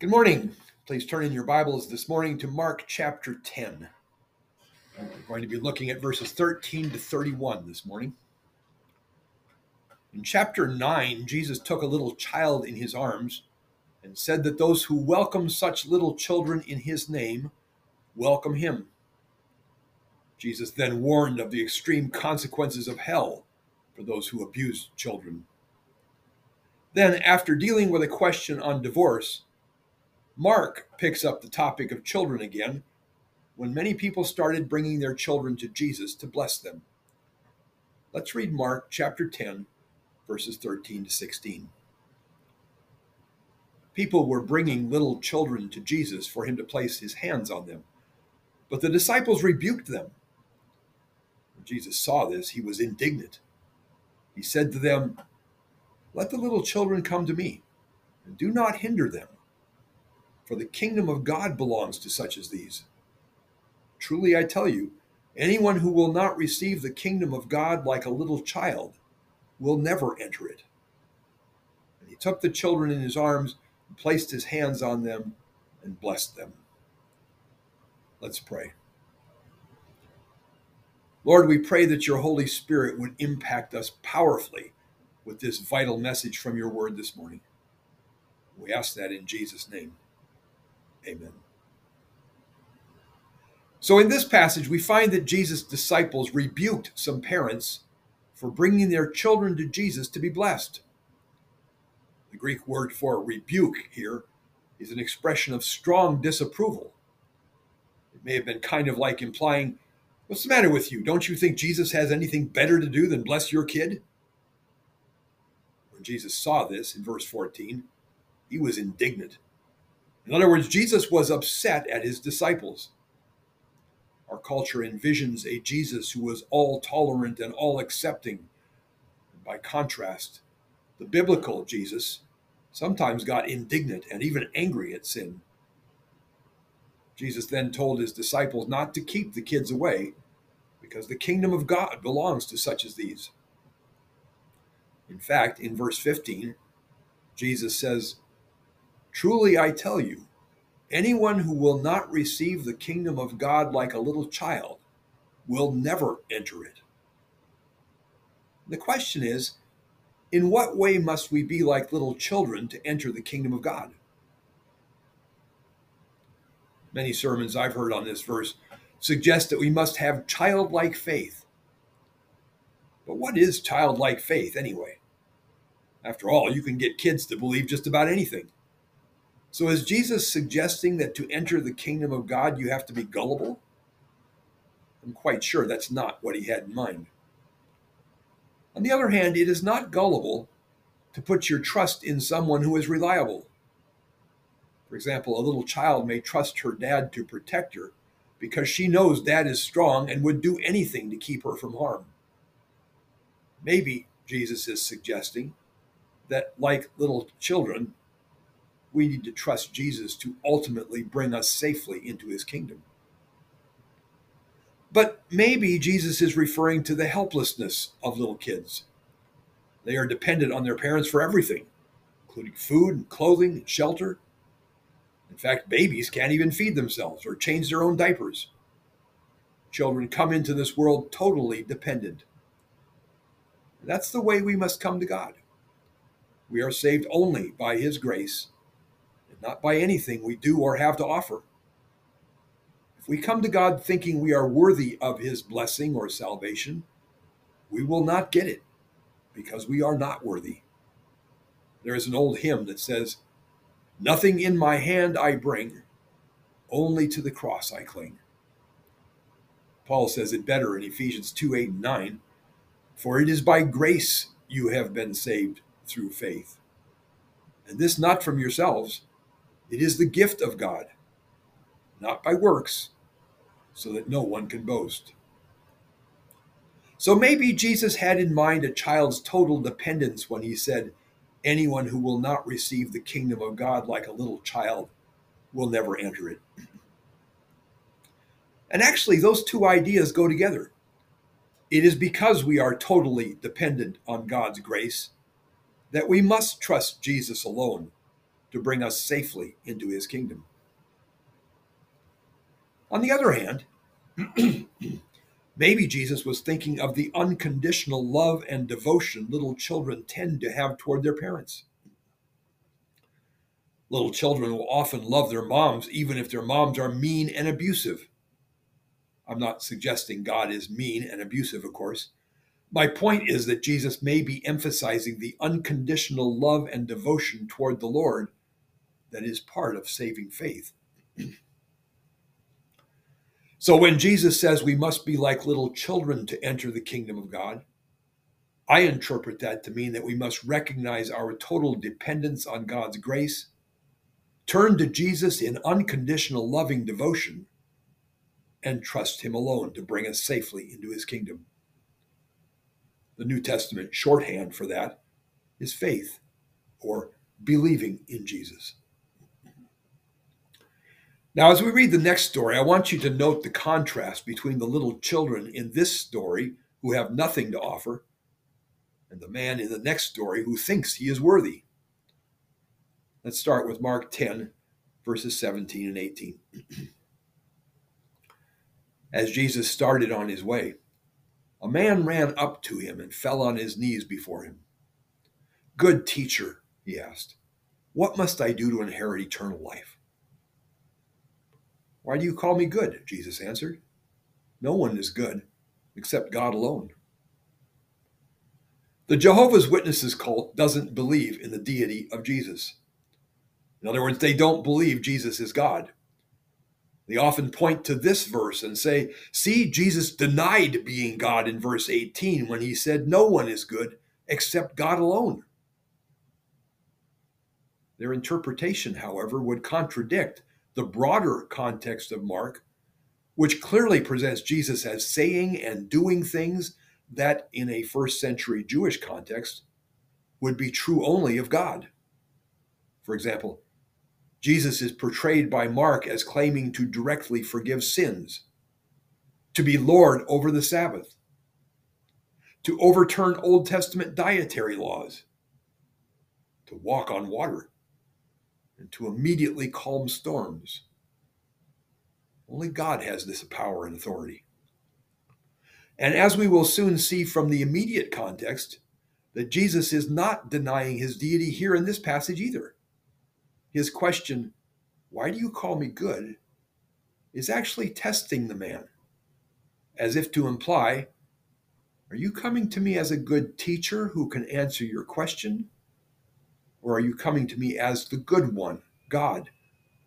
Good morning. Please turn in your Bibles this morning to Mark chapter 10. We're going to be looking at verses 13 to 31 this morning. In chapter 9, Jesus took a little child in his arms and said that those who welcome such little children in his name welcome him. Jesus then warned of the extreme consequences of hell for those who abuse children. Then, after dealing with a question on divorce, Mark picks up the topic of children again when many people started bringing their children to Jesus to bless them. Let's read Mark chapter 10, verses 13 to 16. People were bringing little children to Jesus for him to place his hands on them, but the disciples rebuked them. When Jesus saw this, he was indignant. He said to them, Let the little children come to me, and do not hinder them for the kingdom of God belongs to such as these. Truly I tell you, anyone who will not receive the kingdom of God like a little child will never enter it. And he took the children in his arms, and placed his hands on them, and blessed them. Let's pray. Lord, we pray that your Holy Spirit would impact us powerfully with this vital message from your word this morning. We ask that in Jesus' name. Amen. So, in this passage, we find that Jesus' disciples rebuked some parents for bringing their children to Jesus to be blessed. The Greek word for rebuke here is an expression of strong disapproval. It may have been kind of like implying, What's the matter with you? Don't you think Jesus has anything better to do than bless your kid? When Jesus saw this in verse 14, he was indignant. In other words, Jesus was upset at his disciples. Our culture envisions a Jesus who was all tolerant and all accepting. By contrast, the biblical Jesus sometimes got indignant and even angry at sin. Jesus then told his disciples not to keep the kids away because the kingdom of God belongs to such as these. In fact, in verse 15, Jesus says, Truly I tell you, anyone who will not receive the kingdom of God like a little child will never enter it. The question is, in what way must we be like little children to enter the kingdom of God? Many sermons I've heard on this verse suggest that we must have childlike faith. But what is childlike faith anyway? After all, you can get kids to believe just about anything. So is Jesus suggesting that to enter the kingdom of God, you have to be gullible? I'm quite sure that's not what he had in mind. On the other hand, it is not gullible to put your trust in someone who is reliable. For example, a little child may trust her dad to protect her because she knows dad is strong and would do anything to keep her from harm. Maybe Jesus is suggesting that, like little children, we need to trust Jesus to ultimately bring us safely into his kingdom. But maybe Jesus is referring to the helplessness of little kids. They are dependent on their parents for everything, including food and clothing and shelter. In fact, babies can't even feed themselves or change their own diapers. Children come into this world totally dependent. That's the way we must come to God. We are saved only by His grace not by anything we do or have to offer. If we come to God thinking we are worthy of his blessing or salvation, we will not get it because we are not worthy. There is an old hymn that says, Nothing in my hand I bring, only to the cross I cling. Paul says it better in Ephesians 2 8 and 9 For it is by grace you have been saved through faith. And this not from yourselves, it is the gift of God, not by works, so that no one can boast. So maybe Jesus had in mind a child's total dependence when he said, Anyone who will not receive the kingdom of God like a little child will never enter it. And actually, those two ideas go together. It is because we are totally dependent on God's grace that we must trust Jesus alone to bring us safely into his kingdom. On the other hand, maybe Jesus was thinking of the unconditional love and devotion little children tend to have toward their parents. Little children will often love their moms, even if their moms are mean and abusive. I'm not suggesting God is mean and abusive, of course. My point is that Jesus may be emphasizing the unconditional love and devotion toward the Lord that is part of saving faith. so when Jesus says we must be like little children to enter the kingdom of God, I interpret that to mean that we must recognize our total dependence on God's grace, turn to Jesus in unconditional loving devotion, and trust Him alone to bring us safely into His kingdom. The New Testament shorthand for that is faith or believing in Jesus. Now, as we read the next story, I want you to note the contrast between the little children in this story who have nothing to offer and the man in the next story who thinks he is worthy. Let's start with Mark 10, verses 17 and 18. As Jesus started on his way, a man ran up to him and fell on his knees before him. Good teacher, he asked, what must I do to inherit eternal life? Why do you call me good? Jesus answered. No one is good except God alone. The Jehovah's Witnesses cult doesn't believe in the deity of Jesus. In other words, they don't believe Jesus is God. They often point to this verse and say, See, Jesus denied being God in verse 18 when he said, No one is good except God alone. Their interpretation, however, would contradict the broader context of Mark, which clearly presents Jesus as saying and doing things that, in a first century Jewish context, would be true only of God. For example, Jesus is portrayed by Mark as claiming to directly forgive sins, to be Lord over the Sabbath, to overturn Old Testament dietary laws, to walk on water, and to immediately calm storms. Only God has this power and authority. And as we will soon see from the immediate context, that Jesus is not denying his deity here in this passage either his question, Why do you call me good? is actually testing the man, as if to imply, Are you coming to me as a good teacher who can answer your question? Or are you coming to me as the good one, God,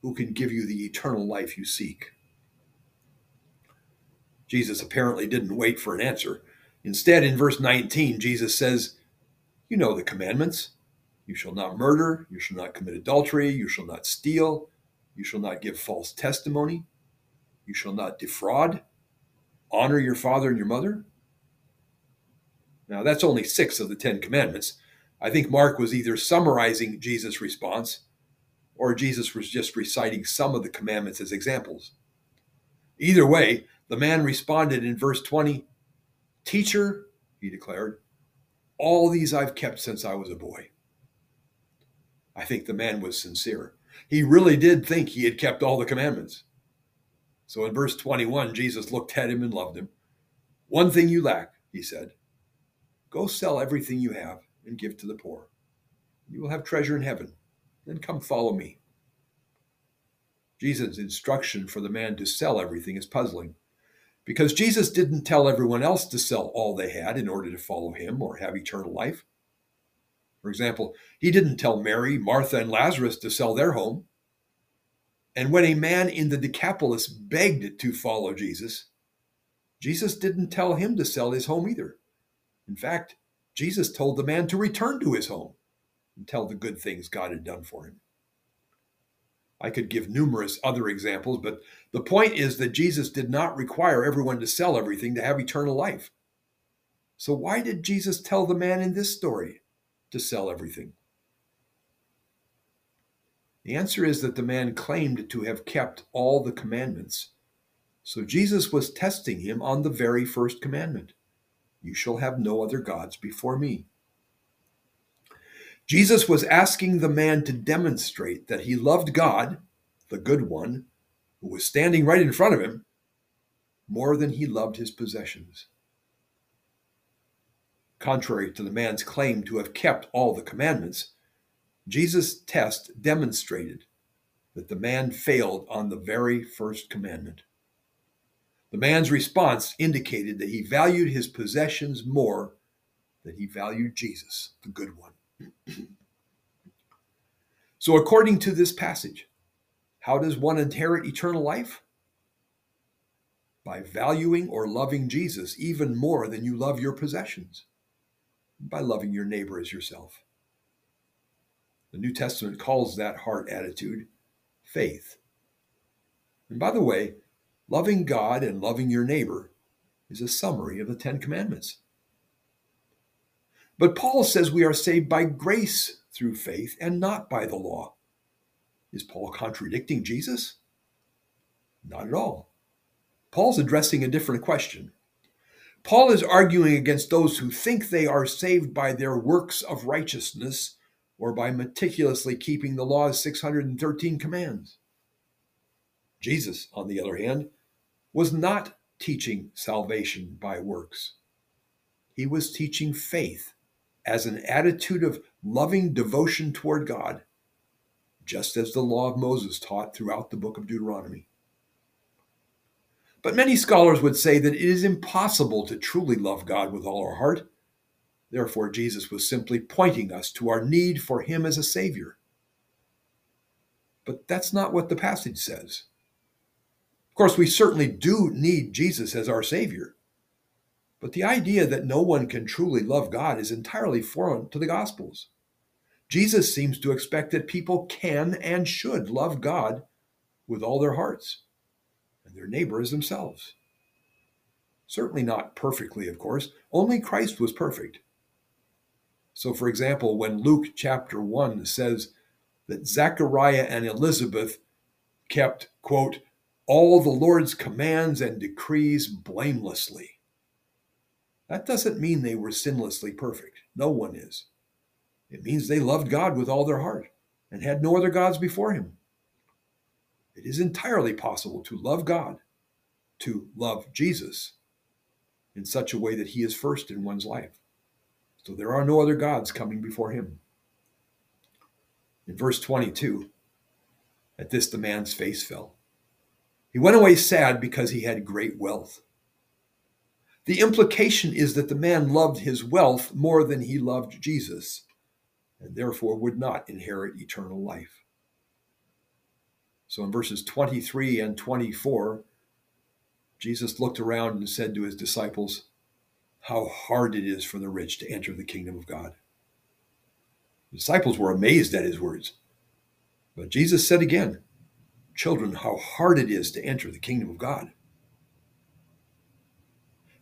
who can give you the eternal life you seek? Jesus apparently didn't wait for an answer. Instead, in verse 19, Jesus says, You know the commandments you shall not murder. You shall not commit adultery. You shall not steal. You shall not give false testimony. You shall not defraud. Honor your father and your mother. Now, that's only six of the Ten Commandments. I think Mark was either summarizing Jesus' response or Jesus was just reciting some of the commandments as examples. Either way, the man responded in verse 20 Teacher, he declared, all these I've kept since I was a boy. I think the man was sincere. He really did think he had kept all the commandments. So in verse 21, Jesus looked at him and loved him. One thing you lack, he said. Go sell everything you have and give to the poor. You will have treasure in heaven. Then come follow me. Jesus' instruction for the man to sell everything is puzzling because Jesus didn't tell everyone else to sell all they had in order to follow him or have eternal life. For example, he didn't tell Mary, Martha, and Lazarus to sell their home. And when a man in the Decapolis begged to follow Jesus, Jesus didn't tell him to sell his home either. In fact, Jesus told the man to return to his home and tell the good things God had done for him. I could give numerous other examples, but the point is that Jesus did not require everyone to sell everything to have eternal life. So, why did Jesus tell the man in this story to sell everything? The answer is that the man claimed to have kept all the commandments. So Jesus was testing him on the very first commandment You shall have no other gods before me. Jesus was asking the man to demonstrate that he loved God, the good one, who was standing right in front of him, more than he loved his possessions. Contrary to the man's claim to have kept all the commandments, Jesus' test demonstrated that the man failed on the very first commandment. The man's response indicated that he valued his possessions more than he valued Jesus, the good one. so, according to this passage, how does one inherit eternal life? By valuing or loving Jesus even more than you love your possessions, by loving your neighbor as yourself. The New Testament calls that heart attitude faith. And by the way, loving God and loving your neighbor is a summary of the Ten Commandments. But Paul says we are saved by grace through faith and not by the law. Is Paul contradicting Jesus? Not at all. Paul's addressing a different question. Paul is arguing against those who think they are saved by their works of righteousness or by meticulously keeping the law's 613 commands. Jesus, on the other hand, was not teaching salvation by works. He was teaching faith as an attitude of loving devotion toward God, just as the law of Moses taught throughout the book of Deuteronomy. But many scholars would say that it is impossible to truly love God with all our heart. Therefore, Jesus was simply pointing us to our need for Him as a Savior. But that's not what the passage says. Of course, we certainly do need Jesus as our Savior. But the idea that no one can truly love God is entirely foreign to the Gospels. Jesus seems to expect that people can and should love God with all their hearts and their neighbor as themselves. Certainly not perfectly, of course. Only Christ was perfect. So, for example, when Luke chapter 1 says that Zechariah and Elizabeth kept, quote, all the Lord's commands and decrees blamelessly, that doesn't mean they were sinlessly perfect. No one is. It means they loved God with all their heart and had no other gods before him. It is entirely possible to love God, to love Jesus in such a way that he is first in one's life. So there are no other gods coming before him. In verse 22, at this the man's face fell. He went away sad because he had great wealth. The implication is that the man loved his wealth more than he loved Jesus, and therefore would not inherit eternal life. So in verses 23 and 24, Jesus looked around and said to his disciples, How hard it is for the rich to enter the kingdom of God. The disciples were amazed at his words. But Jesus said again, Children, how hard it is to enter the kingdom of God.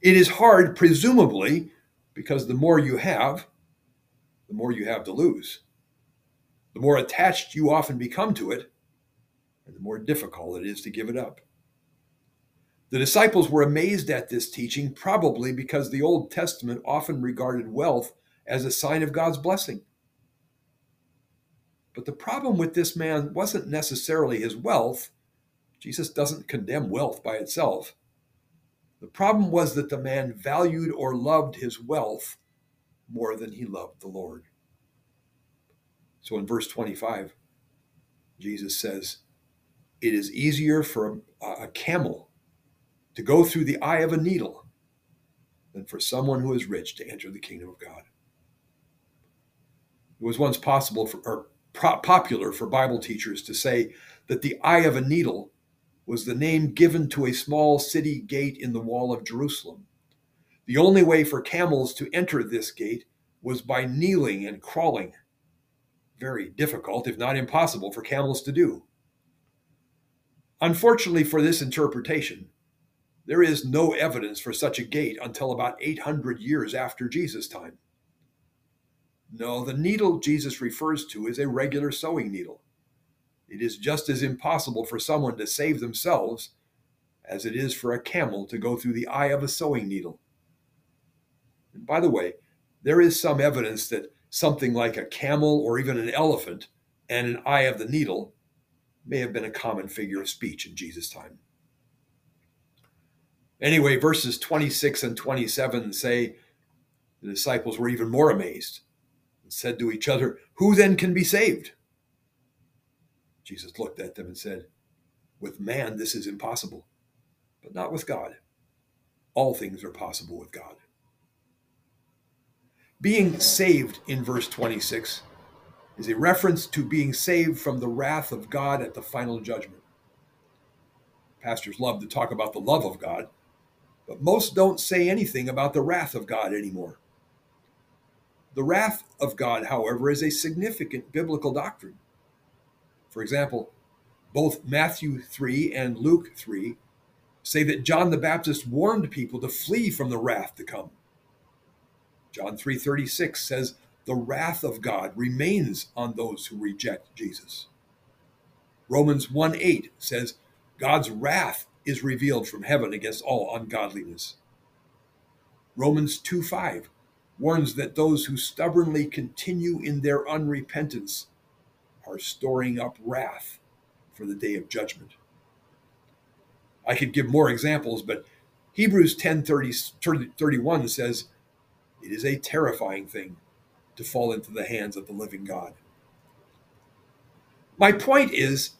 It is hard, presumably, because the more you have, the more you have to lose. The more attached you often become to it, and the more difficult it is to give it up. The disciples were amazed at this teaching, probably because the Old Testament often regarded wealth as a sign of God's blessing. But the problem with this man wasn't necessarily his wealth. Jesus doesn't condemn wealth by itself. The problem was that the man valued or loved his wealth more than he loved the Lord. So in verse 25, Jesus says, It is easier for a, camel to go through the eye of a needle than for someone who is rich to enter the kingdom of God. It was once possible for, or popular for Bible teachers to say that the eye of a needle was the name given to a small city gate in the wall of Jerusalem. The only way for camels to enter this gate was by kneeling and crawling. Very difficult, if not impossible, for camels to do. Unfortunately for this interpretation, there is no evidence for such a gate until about 800 years after Jesus' time. No, the needle Jesus refers to is a regular sewing needle. It is just as impossible for someone to save themselves as it is for a camel to go through the eye of a sewing needle. And by the way, there is some evidence that something like a camel or even an elephant and an eye of the needle may have been a common figure of speech in Jesus' time. Anyway, verses 26 and 27 say the disciples were even more amazed said to each other, Who then can be saved? Jesus looked at them and said, With man this is impossible, but not with God. All things are possible with God. Being saved in verse 26 is a reference to being saved from the wrath of God at the final judgment. Pastors love to talk about the love of God, but most don't say anything about the wrath of God anymore. The wrath of God, however, is a significant biblical doctrine. For example, both Matthew 3 and Luke 3 say that John the Baptist warned people to flee from the wrath to come. John 3:36 says the wrath of God remains on those who reject Jesus. Romans 1:8 says God's wrath is revealed from heaven against all ungodliness. Romans 2:5 warns that those who stubbornly continue in their unrepentance are storing up wrath for the day of judgment. I could give more examples, but Hebrews 10 30, 31 says, it is a terrifying thing to fall into the hands of the living God. My point is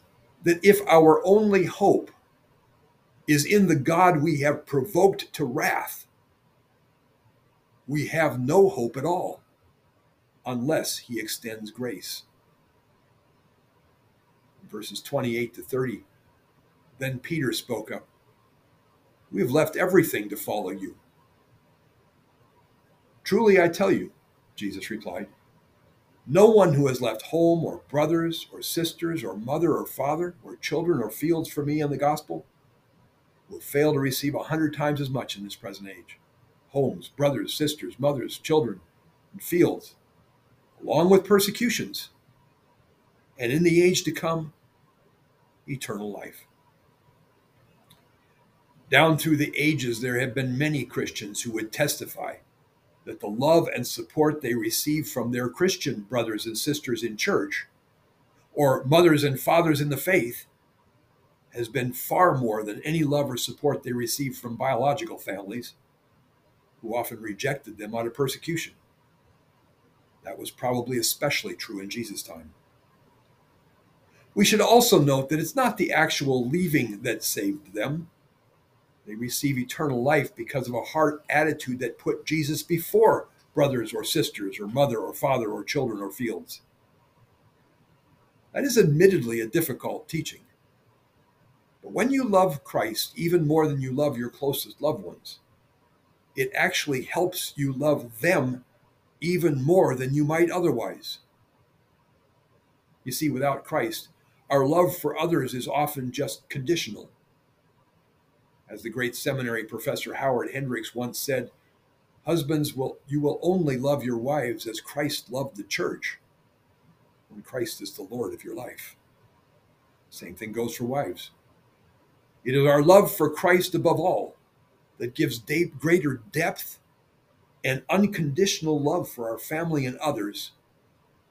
that if our only hope is in the God we have provoked to wrath, we have no hope at all unless he extends grace. Verses 28 to 30. Then Peter spoke up. We have left everything to follow you. Truly I tell you, Jesus replied, no one who has left home or brothers or sisters or mother or father or children or fields for me and the gospel will fail to receive a hundred times as much in this present age. Homes, brothers, sisters, mothers, children, and fields, along with persecutions, and in the age to come, eternal life. Down through the ages, there have been many Christians who would testify that the love and support they receive from their Christian brothers and sisters in church, or mothers and fathers in the faith, has been far more than any love or support they received from biological families, who often rejected them out of persecution. That was probably especially true in Jesus' time. We should also note that it's not the actual leaving that saved them, they receive eternal life because of a heart attitude that put Jesus before brothers or sisters or mother or father or children or fields. That is admittedly a difficult teaching. But when you love Christ even more than you love your closest loved ones, it actually helps you love them even more than you might otherwise. You see, without Christ, our love for others is often just conditional. As the great seminary professor Howard Hendricks once said, Husbands, will you will only love your wives as Christ loved the church when Christ is the Lord of your life. Same thing goes for wives. It is our love for Christ above all that gives greater depth and unconditional love for our family and others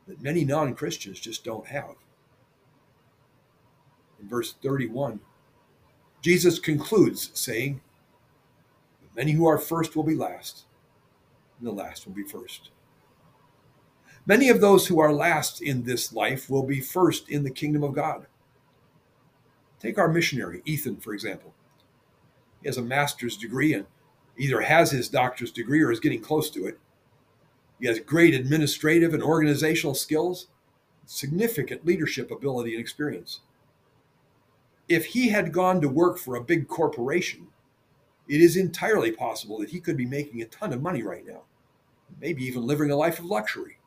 that many non Christians just don't have. In verse 31, Jesus concludes saying, Many who are first will be last, and the last will be first. Many of those who are last in this life will be first in the kingdom of God. Take our missionary, Ethan, for example. He has a master's degree and either has his doctor's degree or is getting close to it. He has great administrative and organizational skills, significant leadership ability and experience if he had gone to work for a big corporation, it is entirely possible that he could be making a ton of money right now, maybe even living a life of luxury.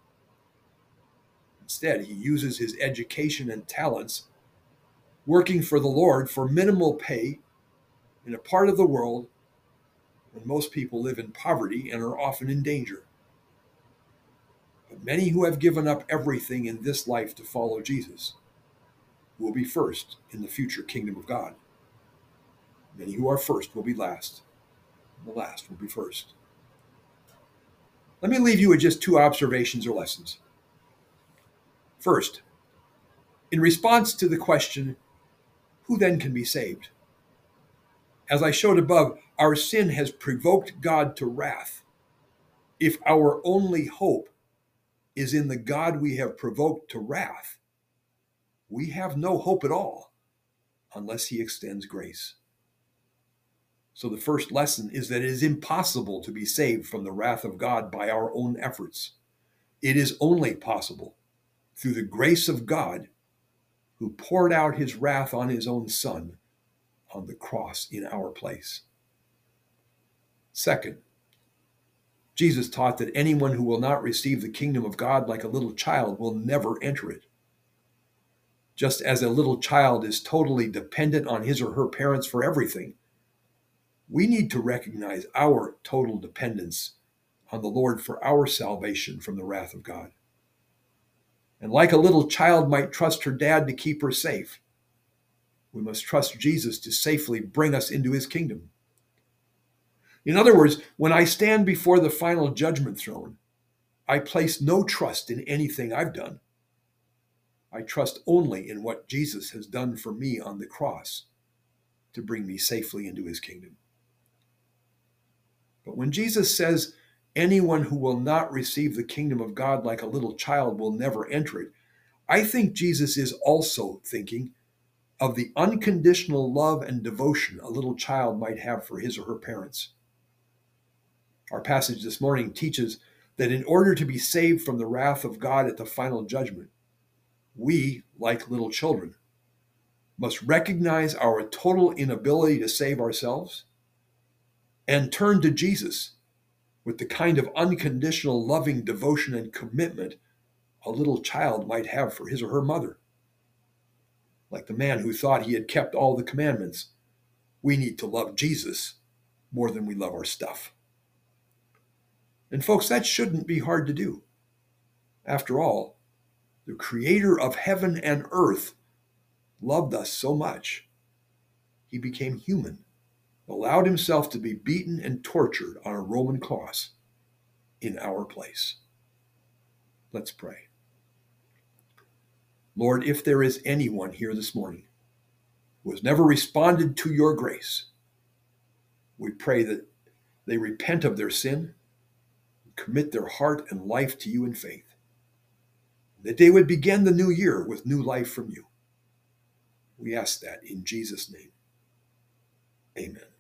Instead, he uses his education and talents working for the Lord for minimal pay in a part of the world where most people live in poverty and are often in danger. But many who have given up everything in this life to follow Jesus will be first in the future kingdom of God. Many who are first will be last, and the last will be first. Let me leave you with just two observations or lessons. First, in response to the question, who then can be saved? As I showed above, our sin has provoked God to wrath. If our only hope is in the God we have provoked to wrath, we have no hope at all unless he extends grace. So, the first lesson is that it is impossible to be saved from the wrath of God by our own efforts. It is only possible through the grace of God who poured out his wrath on his own Son on the cross in our place. Second, Jesus taught that anyone who will not receive the kingdom of God like a little child will never enter it. Just as a little child is totally dependent on his or her parents for everything, we need to recognize our total dependence on the Lord for our salvation from the wrath of God. And like a little child might trust her dad to keep her safe, we must trust Jesus to safely bring us into his kingdom. In other words, when I stand before the final judgment throne, I place no trust in anything I've done. I trust only in what Jesus has done for me on the cross to bring me safely into his kingdom. But when Jesus says, anyone who will not receive the kingdom of God like a little child will never enter it, I think Jesus is also thinking of the unconditional love and devotion a little child might have for his or her parents. Our passage this morning teaches that in order to be saved from the wrath of God at the final judgment, we, like little children, must recognize our total inability to save ourselves and turn to Jesus with the kind of unconditional loving devotion and commitment a little child might have for his or her mother. Like the man who thought he had kept all the commandments, we need to love Jesus more than we love our stuff. And folks, that shouldn't be hard to do. After all, the creator of heaven and earth loved us so much, he became human allowed himself to be beaten and tortured on a Roman cross in our place. Let's pray. Lord, if there is anyone here this morning who has never responded to your grace, we pray that they repent of their sin, commit their heart and life to you in faith, that they would begin the new year with new life from you. We ask that in Jesus' name. Amen.